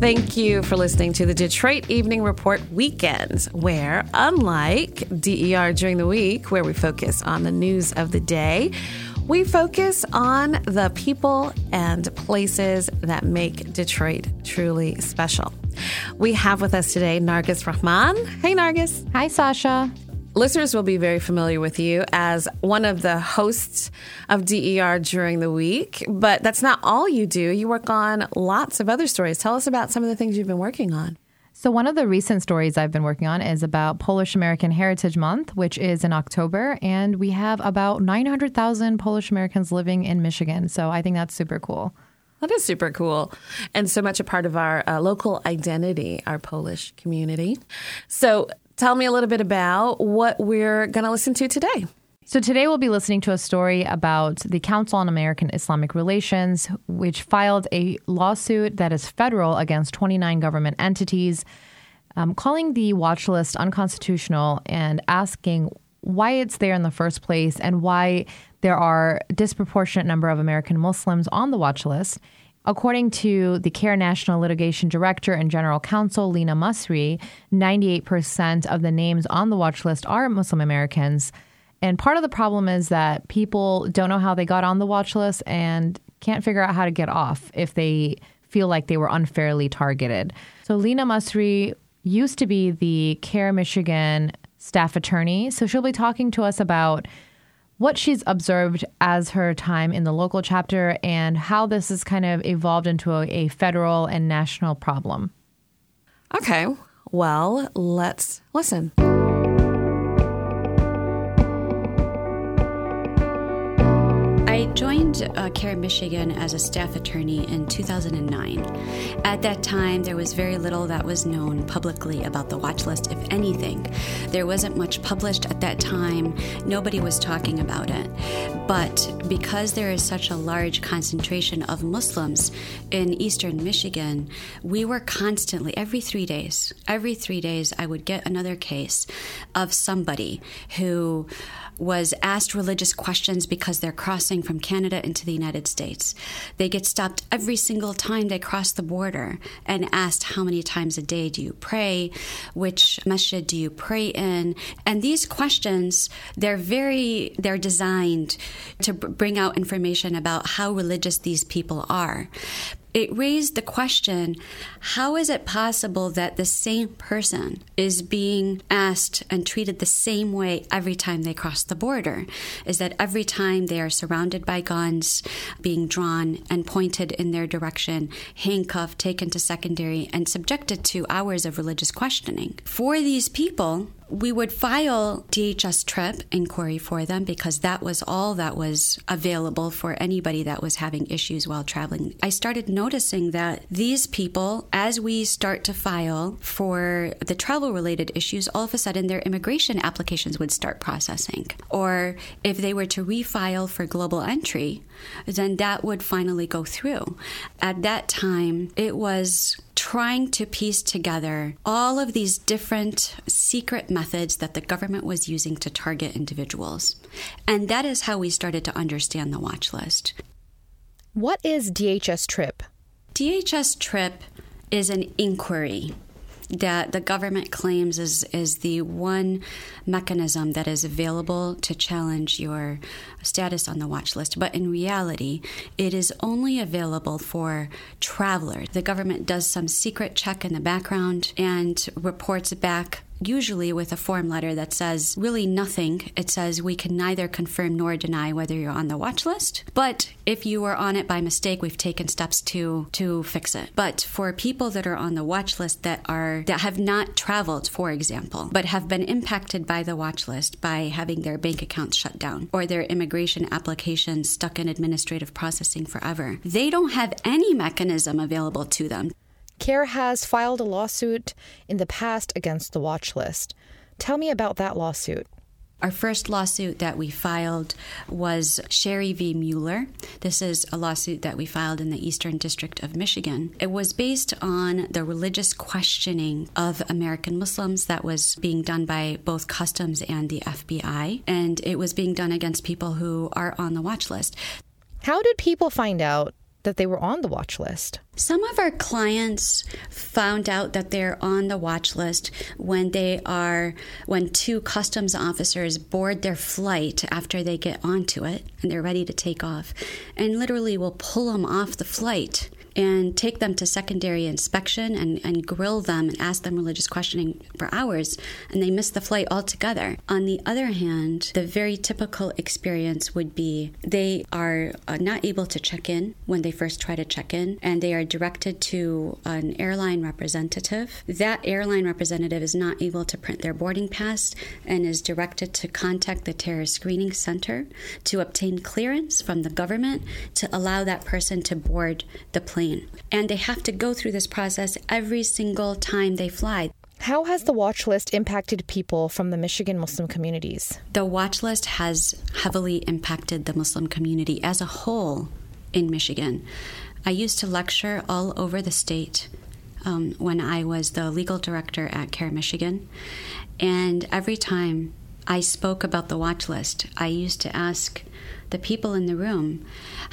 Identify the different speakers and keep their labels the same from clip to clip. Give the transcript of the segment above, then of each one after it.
Speaker 1: Thank you for listening to the Detroit Evening Report Weekends, where, unlike DER during the week, where we focus on the news of the day, we focus on the people and places that make Detroit truly special. We have with us today Nargis Rahman. Hey, Nargis.
Speaker 2: Hi, Sascha.
Speaker 1: Listeners will be very familiar with you as one of the hosts of DER during the week, but that's not all you do. You work on lots of other stories. Tell us about some of the things you've been working on.
Speaker 2: So, one of the recent stories I've been working on is about Polish American Heritage Month, which is in October. And we have about 900,000 Polish Americans living in Michigan. So, I think that's super cool.
Speaker 1: That is super cool. And so much a part of our uh, local identity, our Polish community. So, tell me a little bit about what we're going to listen to today.
Speaker 2: So, today we'll be listening to a story about the Council on American Islamic Relations, which filed a lawsuit that is federal against 29 government entities, um, calling the watch list unconstitutional and asking why it's there in the first place and why there are a disproportionate number of American Muslims on the watch list. According to the CAIR National Litigation Director and General Counsel, Lena Masri, 98% of the names on the watch list are Muslim Americans. And part of the problem is that people don't know how they got on the watch list and can't figure out how to get off if they feel like they were unfairly targeted. So Lena Masri used to be the CAIR Michigan staff attorney. So she'll be talking to us about what she's observed as her time in the local chapter and how this has kind of evolved into a, a federal and national problem.
Speaker 1: Okay, well, let's listen.
Speaker 3: Joined uh, CAIR Michigan as a staff attorney in 2009. At that time, there was very little that was known publicly about the watch list, if anything. There wasn't much published at that time, nobody was talking about it. But because there is such a large concentration of Muslims in eastern Michigan, we were constantly, every three days, every three days, I would get another case of somebody who was asked religious questions because they're crossing from Canada into the United States. They get stopped every single time they cross the border and asked how many times a day do you pray, which masjid do you pray in, and these questions they're very they're designed to bring out information about how religious these people are it raised the question how is it possible that the same person is being asked and treated the same way every time they cross the border? Is that every time they are surrounded by guns being drawn and pointed in their direction, handcuffed, taken to secondary, and subjected to hours of religious questioning? For these people, we would file DHS TRIP inquiry for them because that was all that was available for anybody that was having issues while traveling. I started noticing that these people, as we start to file for the travel related issues, all of a sudden their immigration applications would start processing. Or if they were to refile for global entry, then that would finally go through. At that time, it was trying to piece together all of these different secret methods that the government was using to target individuals. And that is how we started to understand the watch list.
Speaker 4: What is DHS TRIP?
Speaker 3: DHS TRIP is an inquiry that the government claims is, is the one mechanism that is available to challenge your status on the watch list. But in reality, it is only available for travelers. The government does some secret check in the background and reports back usually with a form letter that says really nothing. It says we can neither confirm nor deny whether you're on the watch list. But if you were on it by mistake, we've taken steps to to fix it. But for people that are on the watch list that are that have not traveled, for example, but have been impacted by the watch list by having their bank accounts shut down or their immigration applications stuck in administrative processing forever, they don't have any mechanism available to them
Speaker 4: CAIR has filed a lawsuit in the past against the watch list. Tell me about that lawsuit.
Speaker 3: Our first lawsuit that we filed was Cherri v. Mueller. This is a lawsuit that we filed in the Eastern District of Michigan. It was based on the religious questioning of American Muslims that was being done by both Customs and the FBI, and it was being done against people who are on the watch list.
Speaker 4: How did people find out that they were on the watch list?
Speaker 3: Some of our clients found out that they're on the watch list when they are when two customs officers board their flight after they get onto it and they're ready to take off and literally will pull them off the flight and take them to secondary inspection and, and grill them and ask them religious questioning for hours, and they miss the flight altogether. On the other hand, the very typical experience would be they are uh, not able to check in when they first try to check in, and they are directed to an airline representative. That airline representative is not able to print their boarding pass and is directed to contact the terror screening center to obtain clearance from the government to allow that person to board the plane plane. And they have to go through this process every single time they fly.
Speaker 4: How has the watch list impacted people from the Michigan Muslim communities?
Speaker 3: The watch list has heavily impacted the Muslim community as a whole in Michigan. I used to lecture all over the state um, when I was the legal director at CAIR Michigan. And every time I spoke about the watch list, I used to ask the people in the room,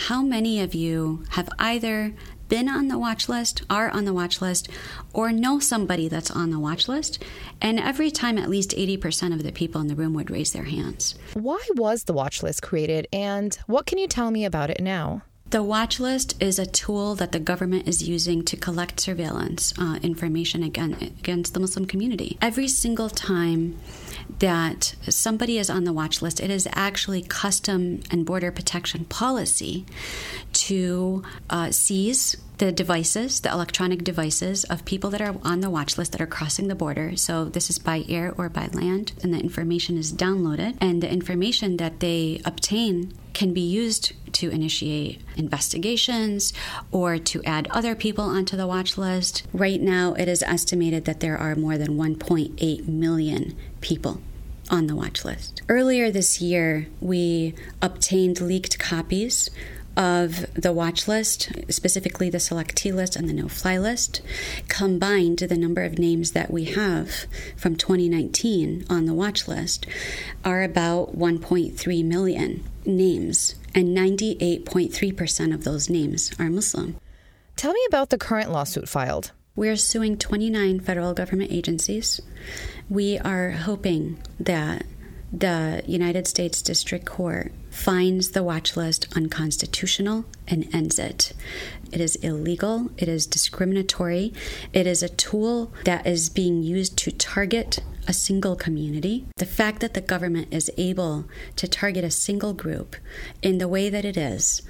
Speaker 3: how many of you have either been on the watch list, are on the watch list, or know somebody that's on the watch list. And every time, at least 80% of the people in the room would raise their hands.
Speaker 4: Why was the watch list created, and what can you tell me about it now?
Speaker 3: The watch list is a tool that the government is using to collect surveillance uh, information again, against the Muslim community. Every single time that somebody is on the watch list, it is actually custom and border protection policy to uh, seize the devices, the electronic devices of people that are on the watch list that are crossing the border. So this is by air or by land, and the information is downloaded, and the information that they obtain can be used to initiate investigations or to add other people onto the watch list. Right now, it is estimated that there are more than 1.8 million people on the watch list. Earlier this year, we obtained leaked copies of the watch list, specifically the selectee list and the no fly list, combined the number of names that we have from 2019 on the watch list are about 1.3 million names, and 98.3% of those names are Muslim.
Speaker 4: Tell me about the current lawsuit filed.
Speaker 3: We're suing 29 federal government agencies. We are hoping that the United States District Court finds the watch list unconstitutional and ends it. It is illegal, it is discriminatory, it is a tool that is being used to target a single community. The fact that the government is able to target a single group in the way that it is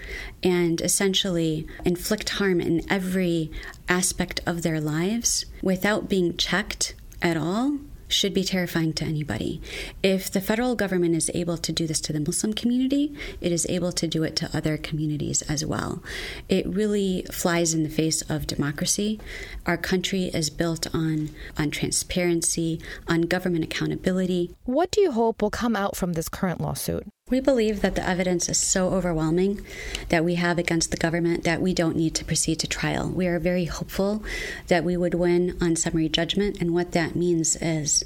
Speaker 3: and essentially inflict harm in every aspect of their lives without being checked at all should be terrifying to anybody. If the federal government is able to do this to the Muslim community, it is able to do it to other communities as well. It really flies in the face of democracy. Our country is built on on transparency, on government accountability.
Speaker 4: What do you hope will come out from this current lawsuit?
Speaker 3: We believe that the evidence is so overwhelming that we have against the government that we don't need to proceed to trial. We are very hopeful that we would win on summary judgment, and what that means is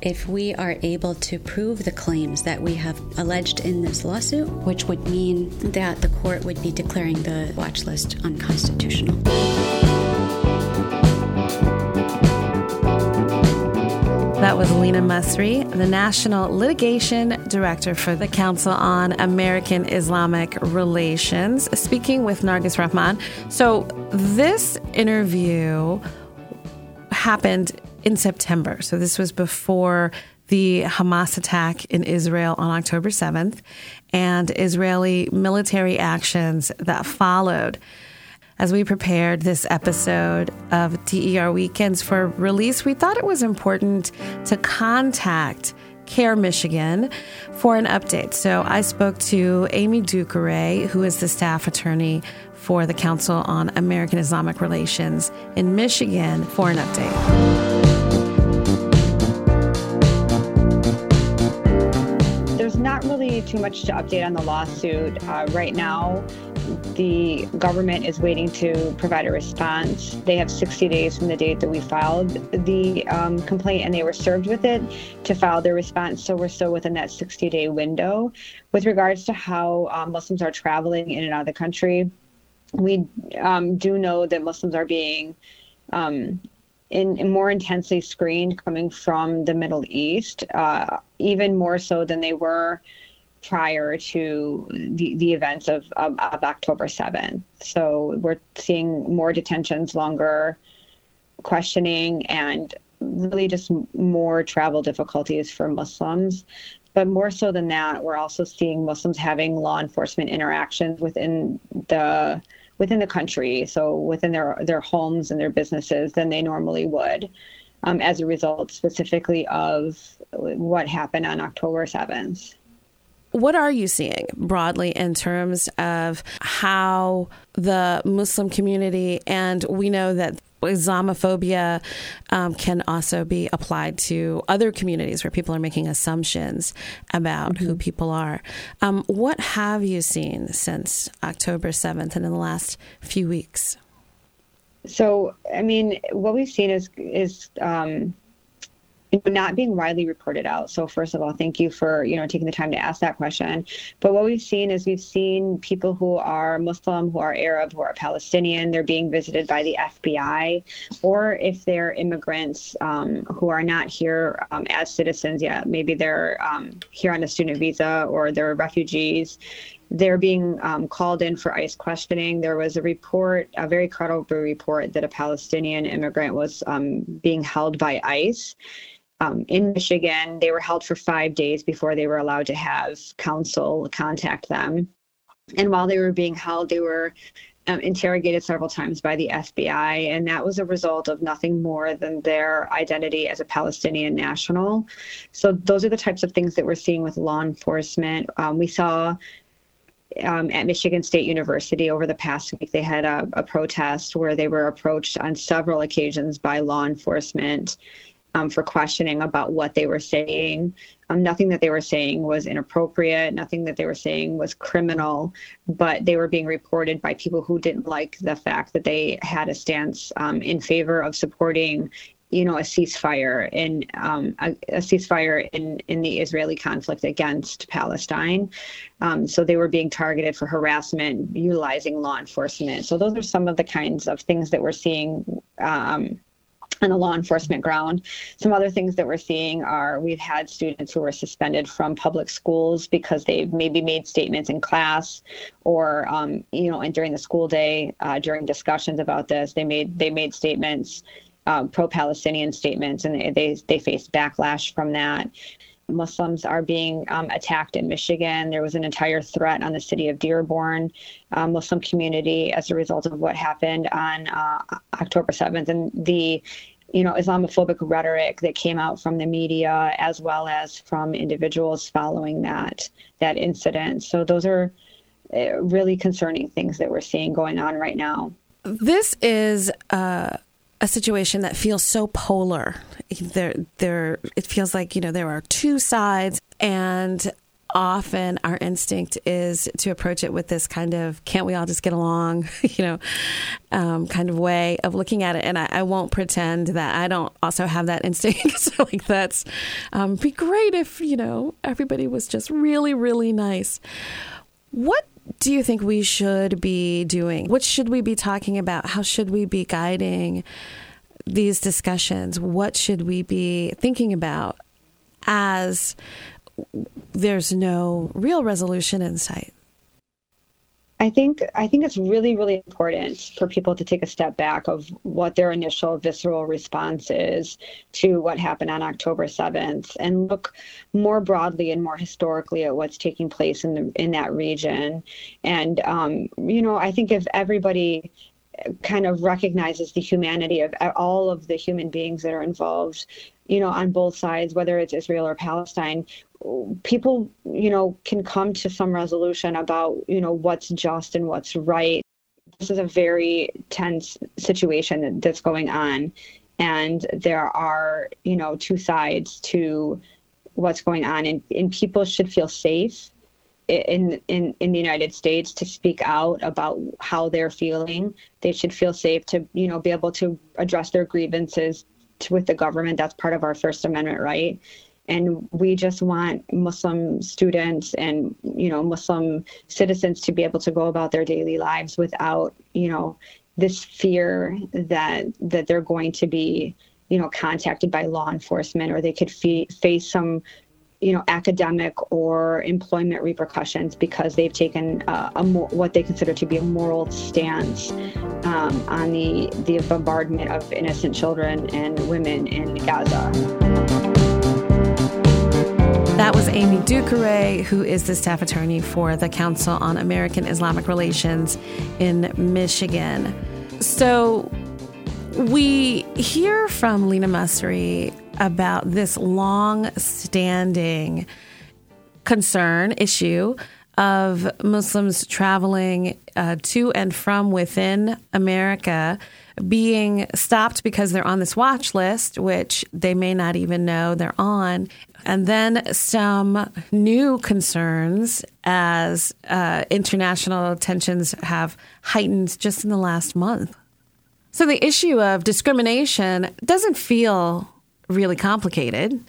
Speaker 3: if we are able to prove the claims that we have alleged in this lawsuit, which would mean that the court would be declaring the watch list unconstitutional.
Speaker 1: That was Lena Masri, the National Litigation Director for the Council on American Islamic Relations, speaking with Nargis Rahman. So, this interview happened in September. So, this was before the Hamas attack in Israel on October 7th and Israeli military actions that followed as we prepared this episode of DER Weekends for release, we thought it was important to contact CAIR Michigan for an update. So I spoke to Amy Doukoure, who is the staff attorney for the Council on American Islamic Relations in Michigan, for an update.
Speaker 5: Not really too much to update on the lawsuit. Uh, right now, the government is waiting to provide a response. They have 60 days from the date that we filed the um, complaint and they were served with it to file their response. So we're still within that 60 day window. With regards to how um, Muslims are traveling in and out of the country, we um, do know that Muslims are being um, in, in, more intensely screened coming from the Middle East, uh, even more so than they were prior to the, the events of, of, of October 7th. So we're seeing more detentions, longer questioning, and really just more travel difficulties for Muslims. But more so than that, we're also seeing Muslims having law enforcement interactions within the within the country, so within their their homes and their businesses than they normally would, um, as a result specifically of what happened on October seventh.
Speaker 1: What are you seeing broadly in terms of how the Muslim community, and we know that Islamophobia um, can also be applied to other communities where people are making assumptions about mm-hmm. who people are. Um, what have you seen since October 7th and in the last few weeks?
Speaker 5: So, I mean, what we've seen is is um, not being widely reported out. So first of all, thank you for you know taking the time to ask that question. But what we've seen is we've seen people who are Muslim, who are Arab, who are Palestinian. They're being visited by the FBI, or if they're immigrants um, who are not here um, as citizens yet, maybe they're um, here on a student visa or they're refugees they're being um, called in for ICE questioning. There was a report, a very credible report, that a Palestinian immigrant was um, being held by ICE um, in Michigan. They were held for five days before they were allowed to have counsel contact them. And while they were being held, they were um, interrogated several times by the FBI, and that was a result of nothing more than their identity as a Palestinian national. So, those are the types of things that we're seeing with law enforcement. Um, we saw um, at Michigan State University over the past week, they had a, a, protest where they were approached on several occasions by law enforcement um, for questioning about what they were saying. Um, nothing that they were saying was inappropriate, nothing that they were saying was criminal, but they were being reported by people who didn't like the fact that they had a stance um, in favor of supporting. You know, a ceasefire in um, a, a, ceasefire in in the Israeli conflict against Palestine. Um, so they were being targeted for harassment, utilizing law enforcement. So those are some of the kinds of things that we're seeing um, on the law enforcement ground. Some other things that we're seeing are we've had students who were suspended from public schools because they've maybe made statements in class or um, you know and during the school day uh, during discussions about this they made they made statements um, pro-Palestinian statements and they, they they faced backlash from that. Muslims are being um, attacked in Michigan. There was an entire threat on the city of Dearborn uh, Muslim community as a result of what happened on uh, October 7th. And the you know, Islamophobic rhetoric that came out from the media as well as from individuals following that that incident. So those are uh, really concerning things that we're seeing going on right now.
Speaker 1: This is uh, a situation that feels so polar. There, there. It feels like you know there are two sides, and often our instinct is to approach it with this kind of can't we all just get along? You know um, kind of way of looking at it. And I, I, won't pretend that i don't also have that instinct. So like that's um, be great if you know everybody was just really really nice. What do you think we should be doing? What should we be talking about? How should we be guiding these discussions? What should we be thinking about as there's no real resolution in sight.
Speaker 5: I think I think it's really really important for people to take a step back of what their initial visceral response is to what happened on October 7th and look more broadly and more historically at what's taking place in the in that region and um, you know I think if everybody kind of recognizes the humanity of all of the human beings that are involved you know on both sides whether it's Israel or Palestine people, you know, can come to some resolution about, you know, what's just and what's right. This is a very tense situation that's going on. And there are, you know, two sides to what's going on. And, and people should feel safe in, in, in the United States to speak out about how they're feeling. They should feel safe to, you know, be able to address their grievances to, with the government. That's part of our First Amendment right and we just want muslim students and you know muslim citizens to be able to go about their daily lives without you know this fear that that they're going to be you know contacted by law enforcement or they could face some you know academic or employment repercussions because they've taken uh, a more, what they consider to be a moral stance um, on the the bombardment of innocent children and women in Gaza.
Speaker 1: That was Amy Doukoure, who is the staff attorney for the Council on American Islamic Relations in Michigan. So we hear from Lena Masri about this long standing concern, issue of Muslims traveling uh, to and from within America being stopped because they're on this watch list, which they may not even know they're on. And then some new concerns as uh, international tensions have heightened just in the last month. So the issue of discrimination doesn't feel really complicated.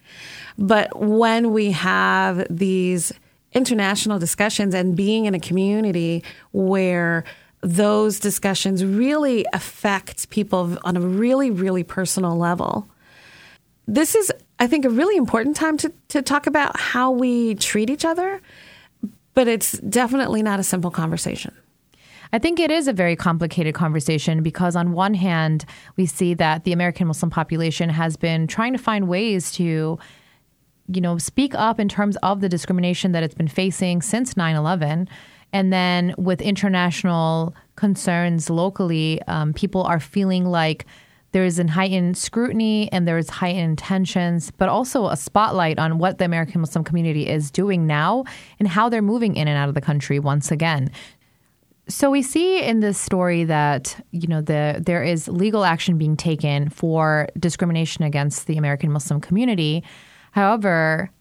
Speaker 1: But when we have these international discussions and being in a community where those discussions really affect people on a really, really personal level. This is, I think, a really important time to, to talk about how we treat each other, but it's definitely not a simple conversation.
Speaker 2: I think it is a very complicated conversation because, on one hand, we see that the American Muslim population has been trying to find ways to, you know, speak up in terms of the discrimination that it's been facing since 9 11 and then with international concerns locally, um, people are feeling like there's an heightened scrutiny and there's heightened tensions, but also a spotlight on what the American Muslim community is doing now and how they're moving in and out of the country once again. So we see in this story that you know the there is legal action being taken for discrimination against the American Muslim community. However,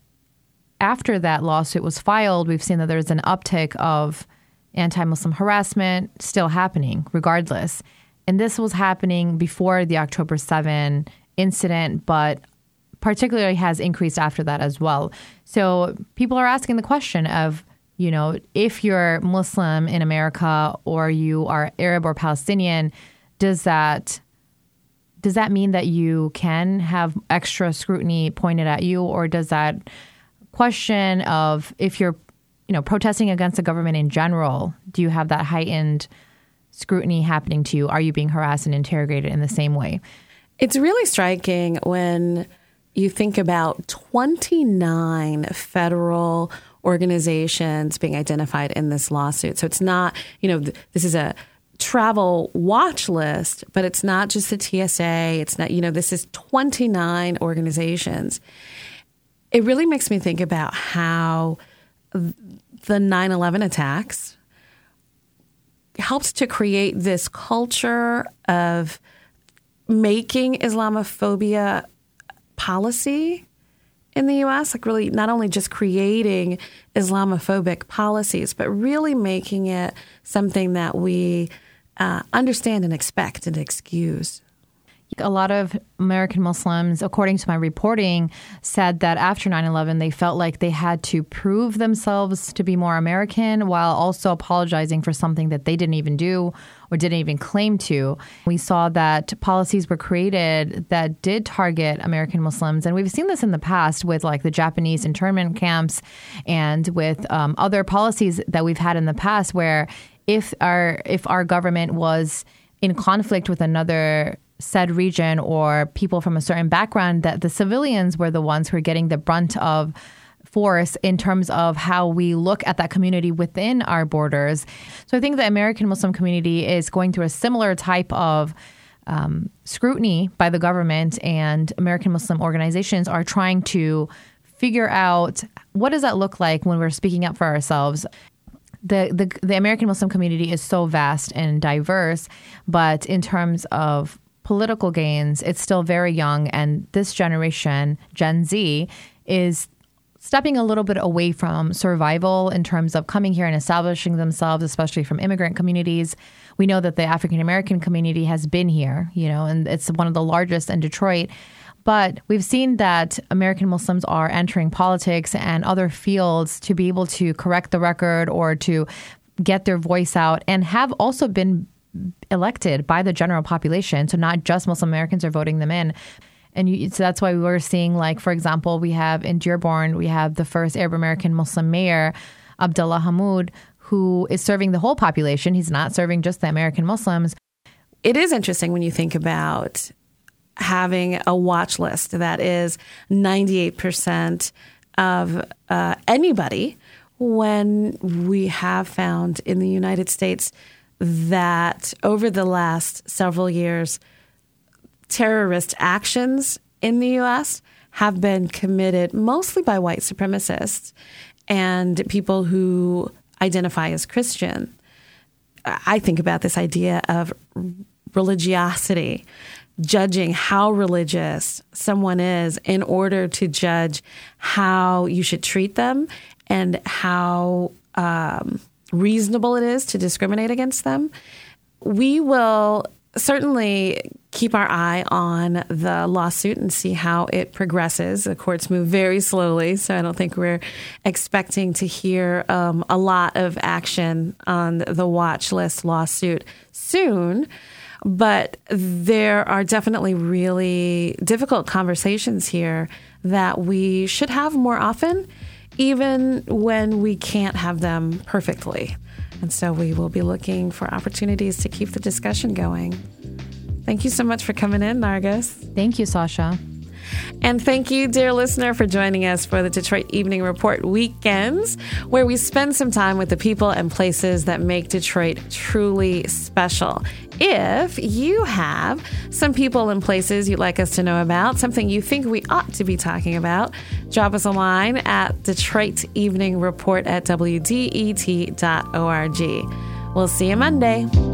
Speaker 2: after that lawsuit was filed, we've seen that there's an uptick of anti Muslim harassment still happening, regardless. And this was happening before the October 7 incident, but particularly has increased after that as well. So people are asking the question of, you know, if you're Muslim in America or you are Arab or Palestinian, does that does that mean that you can have extra scrutiny pointed at you or does that question of if you're, you know, protesting against the government in general, do you have that heightened scrutiny happening to you? Are you being harassed and interrogated in the same way?
Speaker 1: It's really striking when you think about 29 federal organizations being identified in this lawsuit. So it's not, you know, this is a travel watch list, but it's not just the TSA. It's not, you know, this is 29 organizations it really makes me think about how the 9 11 attacks helped to create this culture of making Islamophobia policy in the US, like really not only just creating Islamophobic policies, but really making it something that we uh, understand and expect and excuse.
Speaker 2: A lot of American Muslims, according to my reporting, said that after 9 11, they felt like they had to prove themselves to be more American while also apologizing for something that they didn't even do or didn't even claim to. We saw that policies were created that did target American Muslims. And we've seen this in the past with like the Japanese internment camps and with um, other policies that we've had in the past where if our if our government was in conflict with another said region or people from a certain background that the civilians were the ones who are getting the brunt of force in terms of how we look at that community within our borders. So I think the American Muslim community is going through a similar type of um, scrutiny by the government, and American Muslim organizations are trying to figure out what does that look like when we're speaking up for ourselves. The, the the American Muslim community is so vast and diverse, but in terms of political gains, it's still very young. And this generation, Gen Z, is stepping a little bit away from survival in terms of coming here and establishing themselves, especially from immigrant communities. We know that the African American community has been here, you know, and it's one of the largest in Detroit. But we've seen that American Muslims are entering politics and other fields to be able to correct the record or to get their voice out and have also been elected by the general population. So not just Muslim Americans are voting them in. And you, so that's why we were seeing, like, for example, we have in Dearborn, we have the first Arab American Muslim mayor, Abdullah Hammoud, who is serving the whole population. He's not serving just the American Muslims.
Speaker 1: It is interesting when you think about having a watch list that is 98% of uh, anybody when we have found in the United States that over the last several years, terrorist actions in the U.S. have been committed mostly by white supremacists and people who identify as Christian. I think about this idea of religiosity, judging how religious someone is in order to judge how you should treat them and how um, reasonable it is to discriminate against them. We will certainly keep our eye on the lawsuit and see how it progresses. The courts move very slowly, so I don't think we're expecting to hear um, a lot of action on the watch list lawsuit soon. But there are definitely really difficult conversations here that we should have more often, even when we can't have them perfectly. And so we will be looking for opportunities to keep the discussion going. Thank you so much for coming in, Nargis.
Speaker 2: Thank you, Sascha.
Speaker 1: And thank you, dear listener, for joining us for the Detroit Evening Report weekends, where we spend some time with the people and places that make Detroit truly special. If you have some people and places you'd like us to know about, something you think we ought to be talking about, drop us a line at Detroit Evening Report at WDET.org. We'll see you Monday.